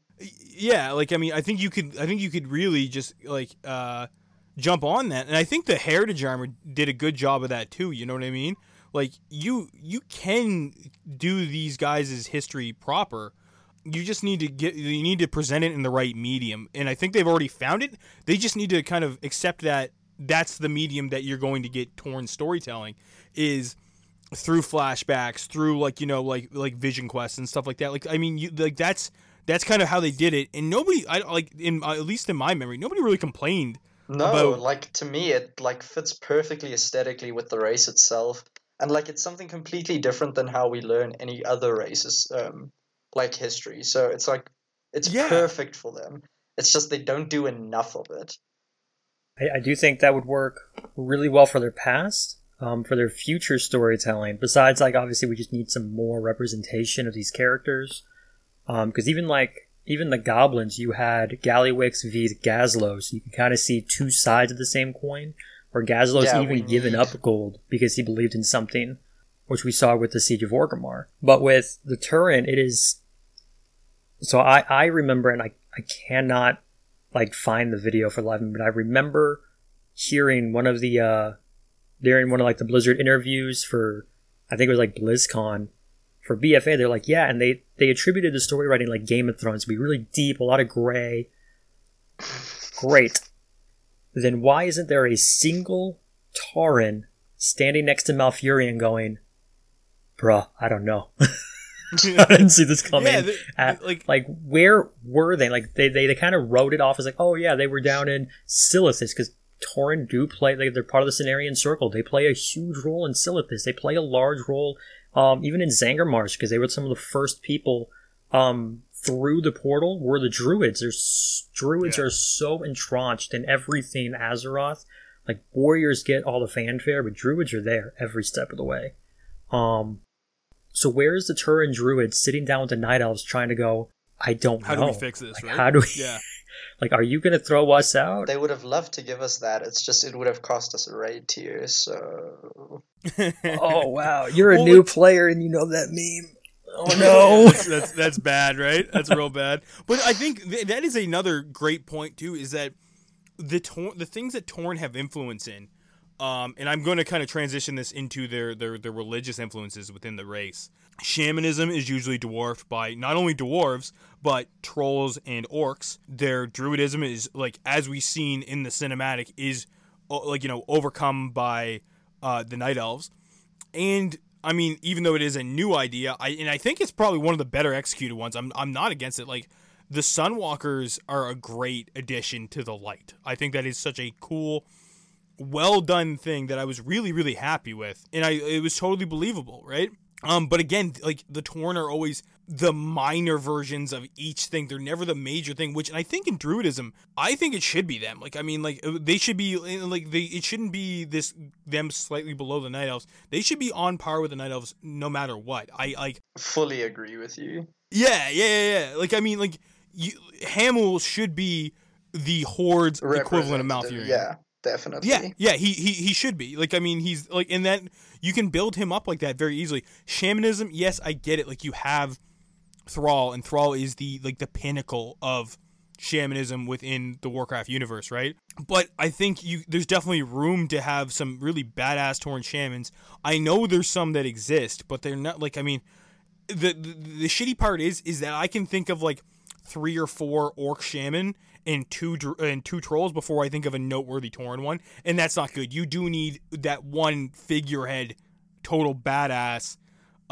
yeah like i mean i think you could i think you could really just like uh jump on that. And i think the heritage armor did a good job of that too you know what i mean? Like you you can do these guys' history proper. You just need to get you need to present it in the right medium. And i think they've already found it. They just need to kind of accept that that's the medium that you're going to get Tauren storytelling is through flashbacks through like you know like like vision quests and stuff like that. Like i mean you like that's that's kind of how they did it. And nobody i like in at least in my memory nobody really complained No, about- like to me it like fits perfectly aesthetically with the race itself. And like it's something completely different than how we learn any other races um like history. So it's like it's Yeah. perfect for them. It's just they don't do enough of it. I, I do think that would work really well for their past, um, for their future storytelling. Besides, like obviously, we just need some more representation of these characters. Because even like even the goblins, you had Gallywix v Gazlowe, so you can kind of see two sides of the same coin. Where Gazlowe's Yeah, even given up gold because he believed in something, which we saw with the Siege of Orgrimmar. But with the Tauren, it is. So I I remember, and I I cannot like find the video for live, but I remember hearing one of the uh during one of like the Blizzard interviews for I think it was like BlizzCon for BFA. They're like, yeah, and they they attributed the story writing like Game of Thrones to be really deep, a lot of gray. Great. Then why isn't there a single Tauren standing next to Malfurion going, bruh, I don't know. I didn't see this coming. yeah the- at- like like where were they like they they, they kind of wrote it off as like oh yeah they were down in Silithus because Tauren do play like they're part of the Cenarian Circle they play a huge role in Silithus they play a large role um, even in Zangarmarsh because they were some of the first people um, through the portal were the Druids there's Druids Yeah. are so entrenched in everything Azeroth like warriors get all the fanfare but Druids are there every step of the way um so where is the Tauren Druid sitting down with the Night Elves trying to go? I don't how know. How do we fix this Like, right How do we? yeah Like, are you gonna throw us out? They would have loved to give us that. It's just it would have cost us a raid tier, so oh wow, you're a Well, new it's- player and you know that meme. Oh no. that's, that's that's bad, right? That's real bad. But I think th- that is another great point too. Is that the tor- the things that Tauren have influence in, um, and I'm going to kind of transition this into their, their their religious influences within the race. Shamanism is usually dwarfed by not only dwarves but trolls and orcs. Their druidism is like as we've seen in the cinematic is like you know overcome by uh, the night elves and I mean, even though it is a new idea, I and I think it's probably one of the better executed ones. I'm I'm not against it. Like the Sunwalkers are a great addition to the light. I think that is such a cool, well done thing that I was really really happy with, and I it was totally believable, right? Um, but again, like the Tauren are always the minor versions of each thing. They're never the major thing. Which and I think in Druidism, I think it should be them. Like I mean, like uh, they should be like they. It shouldn't be this them slightly below the Night Elves. They should be on par with the Night Elves no matter what. I like fully agree with you. Yeah, yeah, yeah. yeah. Like I mean, like you, Hamuul should be the Horde's equivalent of Malfurion. Yeah, definitely. Yeah, yeah. He he he should be. Like I mean, he's like in that you can build him up like that very easily. Shamanism, yes, I get it. Like you have Thrall, and Thrall is the like the pinnacle of shamanism within the Warcraft universe, right? But I think you there's definitely room to have some really badass Tauren shamans. I know there's some that exist, but they're not like I mean the, the the shitty part is is that I can think of like three or four orc shaman and two and two trolls before I think of a noteworthy Tauren one, and that's not good. You do need that one figurehead, total badass,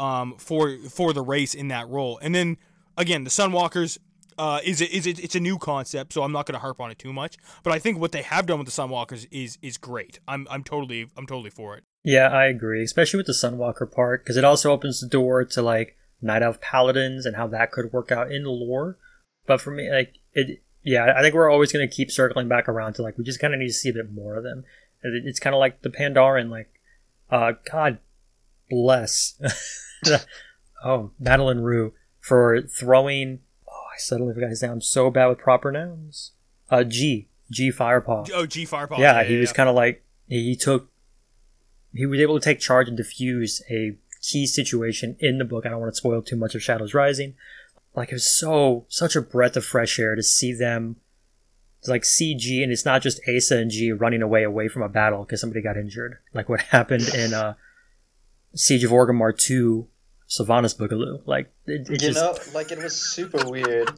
um, for for the race in that role. And then again, the Sunwalkers. Uh, is it is it it's a new concept, so I'm not going to harp on it too much. But I think what they have done with the Sunwalkers is is great. I'm I'm totally I'm totally for it. Yeah, I agree, especially with the Sunwalker part, because it also opens the door to like Night Elf Paladins and how that could work out in the lore. But for me, like it, yeah, I think we're always going to keep circling back around to like we just kind of need to see a bit more of them. It's kind of like the Pandaren, like, uh, God bless, oh Madeleine Roux for throwing. Oh, I suddenly forgot his name. I'm so bad with proper nouns. Uh, Ji Ji Firepaw. Oh, Ji Firepaw. Yeah, yeah he yeah, was yeah. kind of like he took. He was able to take charge and diffuse a key situation in the book. I don't want to spoil too much of Shadows Rising, like it was so such a breath of fresh air to see them like CG and it's not just Aysa and Ji running away away from a battle because somebody got injured like what happened in uh Siege of Orgrimmar 2 Sylvanas Boogaloo like it, it you just... know like it was super weird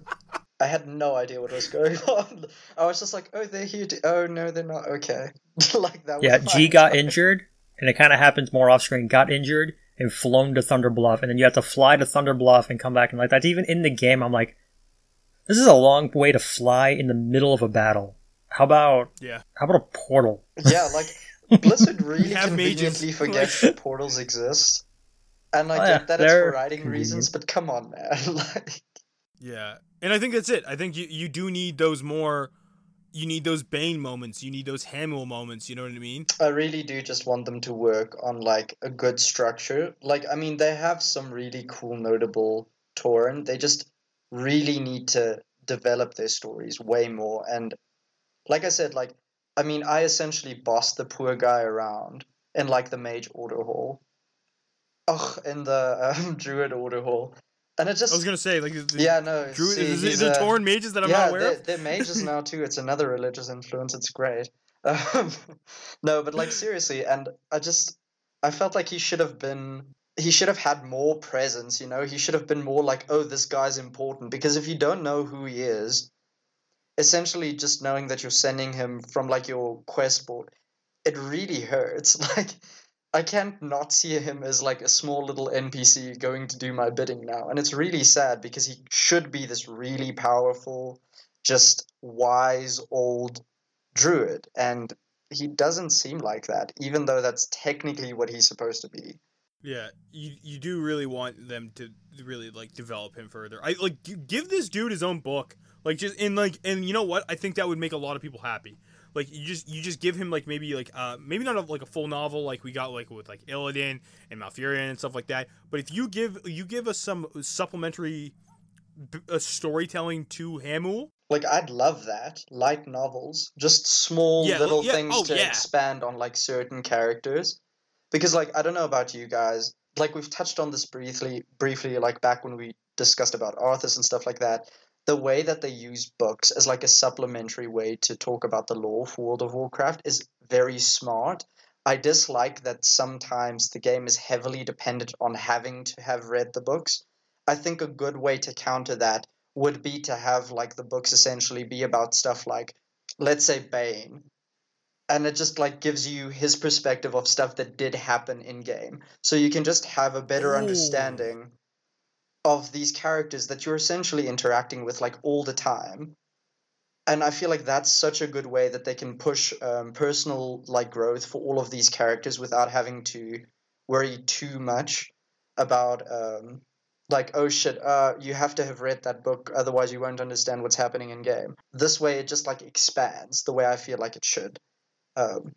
I had no idea what was going on I was just like oh they're here to... oh no they're not okay like that yeah Ji got injured and it kind of happens more off screen got injured and flown to Thunder Bluff, and then you have to fly to Thunder Bluff and come back and like that. Even in the game, I'm like, this is a long way to fly in the middle of a battle. How about yeah? How about a portal? Yeah, like Blizzard really conveniently forgets that portals exist, and I oh, get yeah, that it's for writing reasons, but come on, man, like. Yeah, and I think that's it. I think you you do need those more you need those Bane moments. You need those Hamuul moments. You know what I mean? I really do just want them to work on like a good structure. Like, I mean, they have some really cool, notable Tauren. They just really need to develop their stories way more. And like I said, like, I mean, I essentially bossed the poor guy around in like the Mage Order Hall. Ugh, in the um, Druid Order Hall. And it just. I was gonna say like. The, yeah, no. Druid, see, is, it, Tauren mages that I'm yeah, not aware they're, of? they're mages now too. It's another religious influence. It's great. Um, no, but like seriously, and I just I felt like he should have been he should have had more presence. You know, he should have been more like, oh, this guy's important. Because if you don't know who he is, essentially just knowing that you're sending him from like your quest board, it really hurts. Like I can't not see him as like a small little NPC going to do my bidding now. And it's really sad because he should be this really powerful, just wise old druid. And he doesn't seem like that, even though that's technically what he's supposed to be. Yeah, you you do really want them to really like develop him further. I like give this dude his own book. Like just in like and you know what? I think that would make a lot of people happy like you just you just give him like maybe like uh maybe not a, like a full novel like we got like with like Illidan and Malfurion and stuff like that. But if you give you give us some supplementary uh, storytelling to Hamuul, like I'd love that light novels, just small yeah, little yeah, things oh, to yeah. expand on like certain characters. Because like I don't know about you guys, like we've touched on this briefly briefly like back when we discussed about Arthas and stuff like that the way that they use books as like a supplementary way to talk about the lore for World of Warcraft is very smart. I dislike that sometimes the game is heavily dependent on having to have read the books. I think a good way to counter that would be to have like the books essentially be about stuff like let's say Bane and it just like gives you his perspective of stuff that did happen in game so you can just have a better Ooh. understanding of these characters that you're essentially interacting with like all the time. And i feel like that's such a good way that they can push um, personal like growth for all of these characters without having to worry too much about um, like oh shit uh you have to have read that book otherwise you won't understand what's happening in game this way it just like expands the way i feel like it should. Um,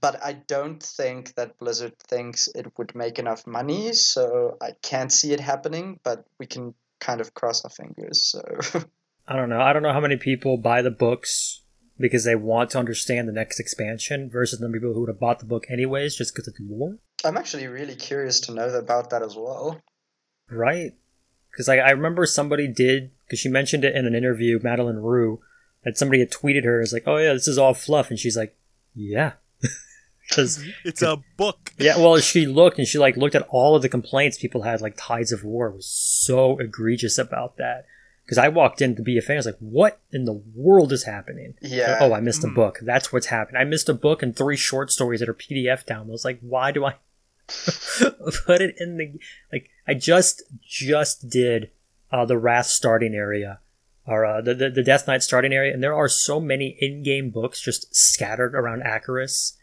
but i don't think that blizzard thinks it would make enough money so i can't see it happening but we can kind of cross our fingers so I don't know. I don't know how many people buy the books because they want to understand the next expansion versus the people who would have bought the book anyways just because it's lore. i'm actually really curious to know about that as well Right. Because like, I remember somebody did, because she mentioned it in an interview, Madeleine Roux, that somebody had tweeted her, is like, oh yeah, this is all fluff. And she's like, yeah. Because, It's a book. yeah, well, she looked and she like looked at all of the complaints people had, like Tides of War was so egregious about that. Because I walked in to be a fan, I was like, what in the world is happening? yeah Oh, I missed a Mhm. book. That's what's happened. I missed a book and three short stories that are PDF downloads. Like, why do I put it in the like? I just just did uh, the Wrath starting area, or uh, the, the the Death Knight starting area, and there are so many in-game books just scattered around Acherus.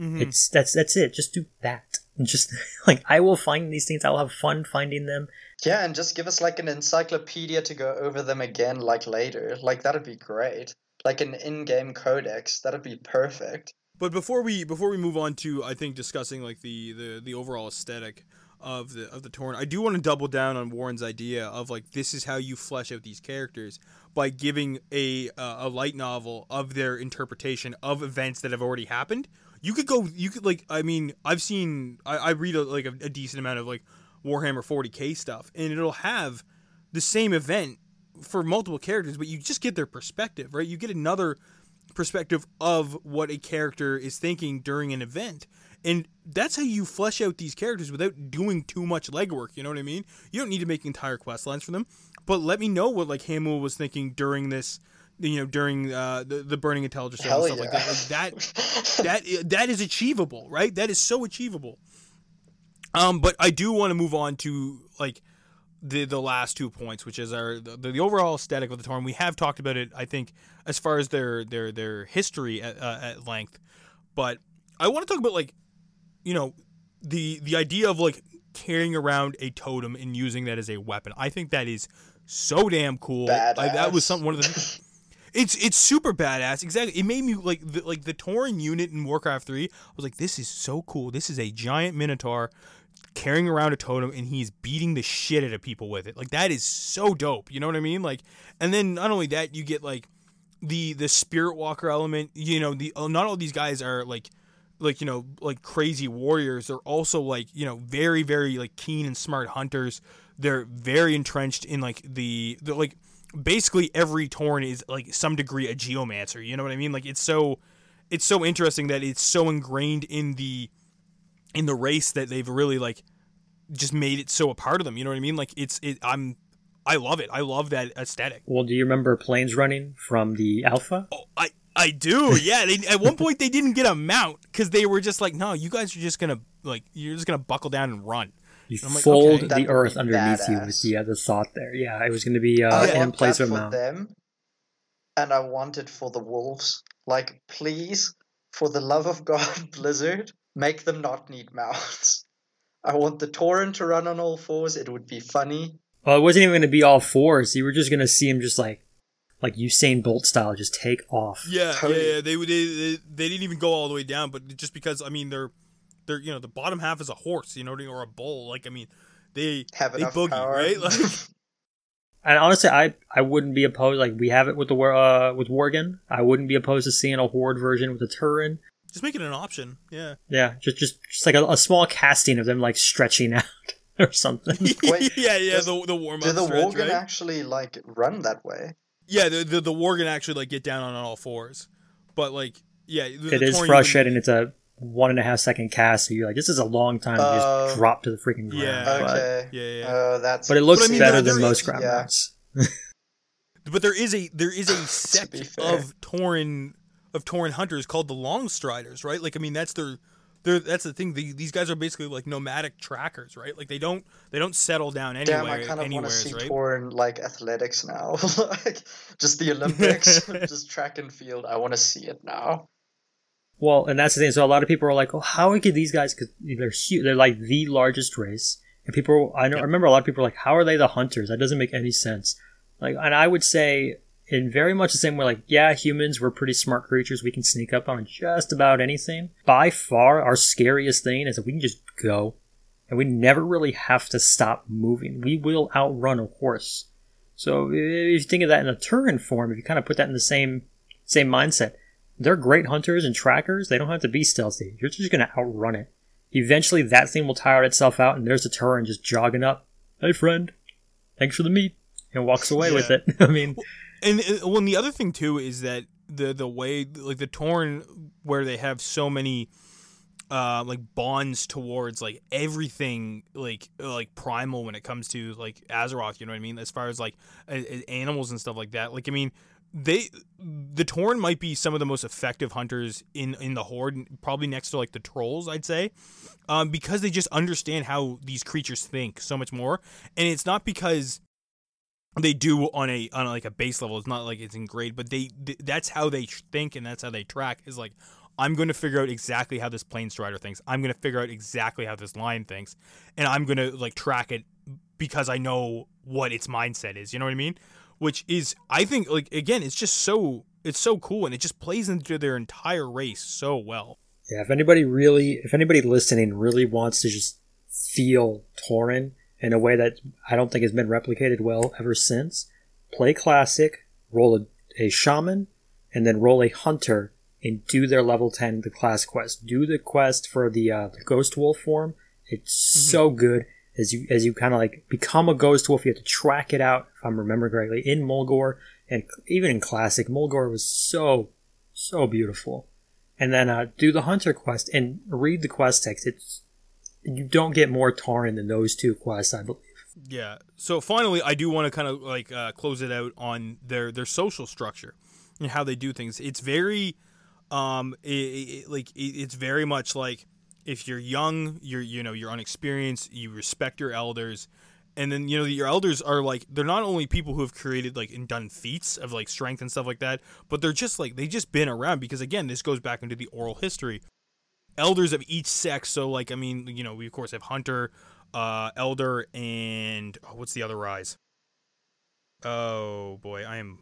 Mhm. It's that's that's it. Just do that. Just like I will find these things. I will have fun finding them. Yeah, and just give us like an encyclopedia to go over them again like later. Like that'd be great. Like an in-game codex, that'd be perfect. But before we before we move on to I think discussing like the the, the overall aesthetic of the of the torn, I do want to double down on Warren's idea of like this is how you flesh out these characters by giving a uh, a light novel of their interpretation of events that have already happened. You could go you could like I mean I've seen I, I read a, like a, a decent amount of like Warhammer 40k stuff and it'll have the same event for multiple characters, but you just get their perspective, right? You get another perspective of what a character is thinking during an event. And that's how you flesh out these characters without doing too much legwork. You know what I mean? You don't need to make entire quest lines for them, but let me know what like Hamuul was thinking during this, you know, during uh, the the burning intelligence and stuff like that. Like that that that is achievable, right? That is so achievable. Um, but I do want to move on to like the the last two points, which is our the, the overall aesthetic of the Tauren. We have talked about it, I think, as far as their their their history at, uh, at length. But I want to talk about like, you know, the the idea of like carrying around a totem and using that as a weapon. I think that is so damn cool. I, that was some one of the. It's it's super badass. Exactly. It made me like the, like the Tauren unit in Warcraft 3. I was like this is so cool. This is a giant minotaur carrying around a totem and he's beating the shit out of people with it. Like that is so dope. You know what I mean? Like and then not only that, you get like the the spirit walker element, you know, the uh, not all these guys are like like you know like crazy warriors they're also like you know very very like keen and smart hunters they're very entrenched in like the the like basically every Tauren is like some degree a geomancer you know what i mean like it's so it's so interesting that it's so ingrained in the in the race that they've really like just made it so a part of them you know what i mean like it's it i'm i love it i love that aesthetic Well, do you remember Plainsrunning from the alpha? Oh, I I do. Yeah. They, at one point they didn't get a mount because they were just like, no, you guys are just gonna like you're just gonna buckle down and run. You I'm like, fold okay. The earth be underneath you with the, the thought there. Yeah, it was going to be uh, I in place that of a for mount. them, and I wanted for the wolves. Like, please, for the love of God, Blizzard, make them not need mounts. I want the Tauren to run on all fours. It would be funny. Well, it wasn't even going to be all fours. You were just going to see him just like, like Usain Bolt style, just take off. Yeah, Totally. yeah, yeah. They, they they they didn't even go all the way down, but just because I mean they're they're you know the bottom half is a horse, you know, or a bull. Like I mean, they Have they enough boogie power. right. Like And honestly, I I wouldn't be opposed. Like we have it with the war uh, with Worgen. I wouldn't be opposed to seeing a horde version with a Tauren. just make it an option. Yeah. Yeah, just just just like a, a small casting of them like stretching out or something. Wait, yeah, yeah. does- The the warm Do up the stretch, Worgen right? actually like run that way? Yeah, the the the Worgen actually like get down on all fours, but like yeah, the, it the is frustrating. It's a one and a half second cast. So you're like, this is a long time to Uh, just drop to the freaking ground. Yeah. But, Okay. Yeah, yeah. Uh, that's. but it looks But I mean, better than there most is- ground yeah. mounts. But there is a there is a To sect of Tauren of Tauren hunters called the Long Striders, right? Like I mean that's their they're, that's the thing. The, these guys are basically like nomadic trackers, right? Like they don't they don't settle down anywhere, Damn, I kind of want to see right? Tauren like athletics now. like just the Olympics, just track and field. I want to see it now. Well, and that's the thing. So a lot of people are like, "Oh, how could these guys? Because they're huge. They're like the largest race. And people, I know, I remember a lot of people are like, "How are they the hunters? That doesn't make any sense." Like, and I would say in very much the same way, like, yeah, humans, we're pretty smart creatures. We can sneak up on just about anything. By far, our scariest thing is that we can just go and we never really have to stop moving. We will outrun a horse. So if you think of that in a Tauren form, if you kind of put that in the same same mindset, they're great hunters and trackers. They don't have to be stealthy. You're just going to outrun it. Eventually, that thing will tire itself out, and there's a Tauren just jogging up. Hey, friend, thanks for the meat, and walks away yeah. with it. I mean, and, and well, and the other thing too is that the the way like the Tauren where they have so many uh, like bonds towards like everything like like primal when it comes to like Azeroth, you know what I mean? As far as like animals and stuff like that. Like I mean, they the Tauren might be some of the most effective hunters in in the horde, probably next to like the trolls, I'd say, um, because they just understand how these creatures think so much more, and it's not because they do on a on like a base level. It's not like it's in grade, but they, they that's how they think and that's how they track. Is like I'm going to figure out exactly how this Plainstrider thinks. I'm going to figure out exactly how this lion thinks, and I'm going to like track it because I know what its mindset is. You know what I mean? Which is, I think, like again, it's just so it's so cool, and it just plays into their entire race so well. Yeah, if anybody really, if anybody listening really wants to just feel Tauren in a way that I don't think has been replicated well ever since, play classic, roll a, a shaman, and then roll a hunter and do their level 10 the class quest do the quest for the, uh, the ghost wolf form it's mm-hmm. so good as you as you kind of like become a ghost wolf you have to track it out if i'm remembering correctly in mulgore and even in classic mulgore was so so beautiful. And then uh, do the hunter quest and read the quest text. It's you don't get more Tauren than those two quests i believe. Yeah. So finally i do want to kind of like uh, close it out on their their social structure and how they do things. It's very um, it, it, like it, it's very much like if you're young, you're you know you're unexperienced, you respect your elders, and then you know your elders are like they're not only people who have created like and done feats of like strength and stuff like that, but they're just like they just been around because again this goes back into the oral history. Elders of each sex, so like I mean you know we of course have hunter, uh, elder, and oh, what's the other rise? Oh boy, I am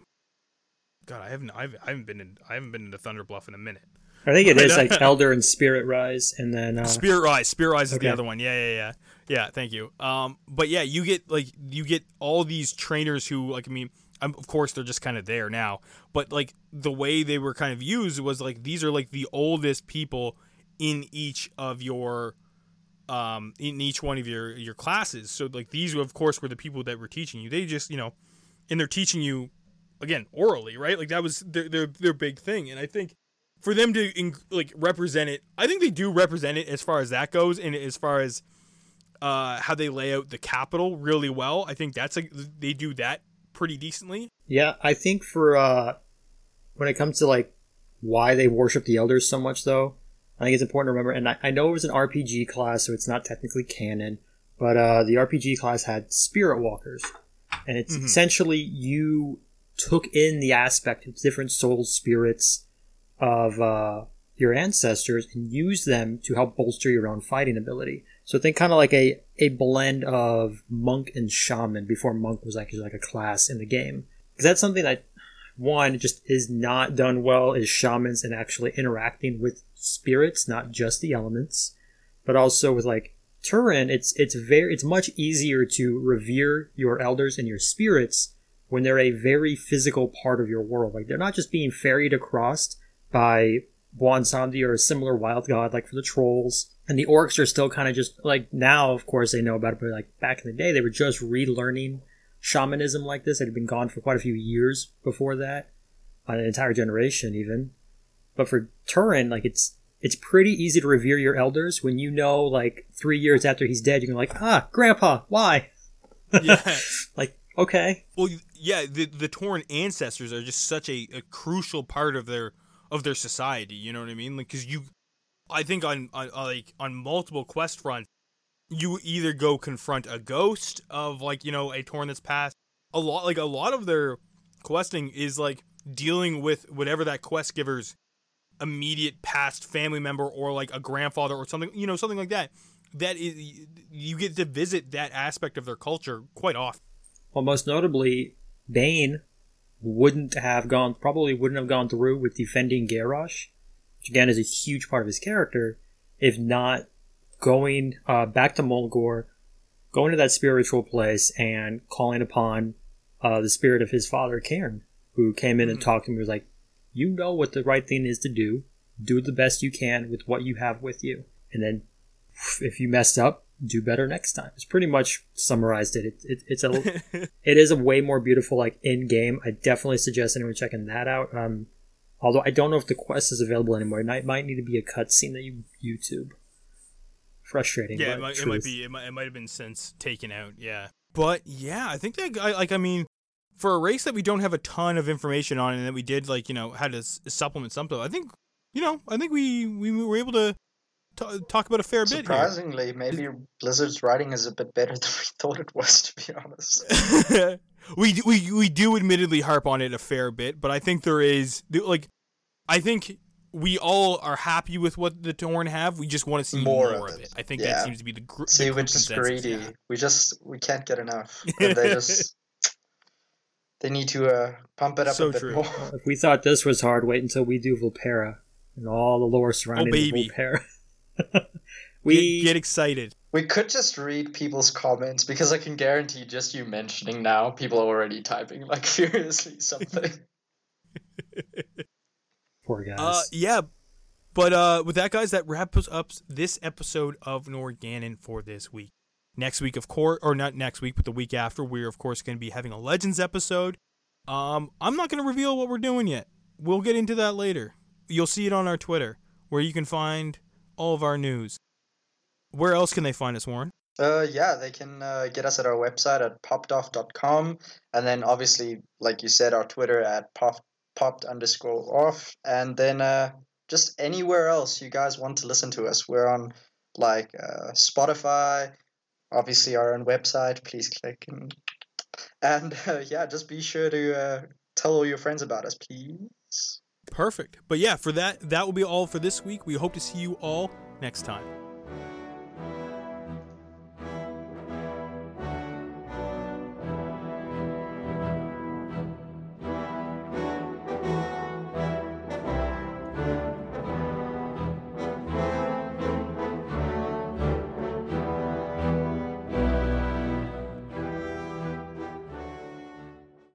God, I haven't I've, I haven't been in I haven't been into Thunder Bluff in a minute. I think it is like Elder and Spirit Rise, and then uh... Spirit Rise. Spirit Rise is okay. the other one. Yeah, yeah, yeah, yeah. Thank you. Um, but yeah, you get like you get all these trainers who like I mean, I'm, of course they're just kind of there now, but like the way they were kind of used was like these are like the oldest people in each of your um in each one of your your classes. So like these of course were the people that were teaching you. They just you know, and they're teaching you again orally, right? Like that was their their, their big thing, and I think for them to like represent it, I think they do represent it as far as that goes, and as far as uh, how they lay out the capital really well. I think that's a they do that pretty decently. Yeah, I think for uh, when it comes to like why they worship the elders so much, though, I think it's important to remember. And I, I know it was an RPG class, so it's not technically canon, but uh, the RPG class had spirit walkers, and it's mm-hmm. essentially you took in the aspect of different soul spirits of uh, your ancestors and use them to help bolster your own fighting ability. So think kind of like a, a blend of monk and shaman before monk was actually like a class in the game. Because that's something that one just is not done well is shamans and actually interacting with spirits, not just the elements, but also with like Tauren. It's it's very it's much easier to revere your elders and your spirits when they're a very physical part of your world. Like they're not just being ferried across by Bwonsamdi or a similar wild god like for the trolls. And the orcs are still kind of just like now, of course, they know about it, but like back in the day, they were just relearning shamanism like this. It had been gone for quite a few years before that, an entire generation even. But for Tauren, like it's it's pretty easy to revere your elders when you know like three years after he's dead, you're like, ah, grandpa, why? Yeah. like, okay. Well, yeah, the the Tauren ancestors are just such a, a crucial part of their of their society. You know what I mean? Like, because you, I think on, on like on multiple quest fronts, you either go confront a ghost of like you know a Tauren that's passed. A lot like a lot of their questing is like dealing with whatever that quest giver's immediate past family member or like a grandfather or something, you know, something like that. That is, you get to visit that aspect of their culture quite often. Well, most notably, Bane wouldn't have gone, probably wouldn't have gone through with defending Garrosh, which again is a huge part of his character, if not going uh, back to Mulgore, going to that spiritual place and calling upon uh, the spirit of his father, Cairn, who came in and Mhm. talked to him. He was like, "You know what the right thing is to do. Do the best you can with what you have with you, and then if you messed up, do better next time." It's pretty much summarized it. it, it it's a it is a way more beautiful like in game. I definitely suggest anyone checking that out. Um, although I don't know if the quest is available anymore. It might, might need to be a cutscene that you YouTube. Frustrating. yeah, it might, it might be. It might, it might have been since taken out. Yeah, but yeah, I think that I like. I mean, for a race that we don't have a ton of information on, and that we did like you know had to s- supplement something. I think you know I think we we were able to t- talk about a fair bit here. Surprisingly, maybe Blizzard's writing is a bit better than we thought it was, to be honest. we do- we we do admittedly harp on it a fair bit, but I think there is like I think we all are happy with what the Tauren have. We just want to see More more, of of it. it. I think Yeah. that seems to be the, gr- the See, we're just greedy. yeah. We just we can't get enough. And they just they need to uh, pump it up So a bit true. more. If we thought this was hard, wait until we do Vulpera and all the lore surrounding the Oh, baby. Vulpera. Get, we get excited. We could just read people's comments because I can guarantee just you mentioning now, people are already typing like furiously something. poor guys. Uh, yeah, but uh, with that, guys, that wraps up this episode of Norganon for this week. Next week, of course, or not next week, but the week after, we're of course going to be having a Legends episode. Um, I'm not going to reveal what we're doing yet. We'll get into that later. You'll see it on our Twitter, where you can find all of our news. Where else can they find us, Warren? Uh, yeah, they can uh, get us at our website at poppedoff.com. And then obviously, like you said, our Twitter at pop, popped underscore off. And then uh, just anywhere else you guys want to listen to us. We're on like uh, Spotify, obviously our own website. Please click and, and uh, yeah, just be sure to uh, tell all your friends about us, please. Perfect. But yeah, for that, that will be all for this week. We hope to see you all next time.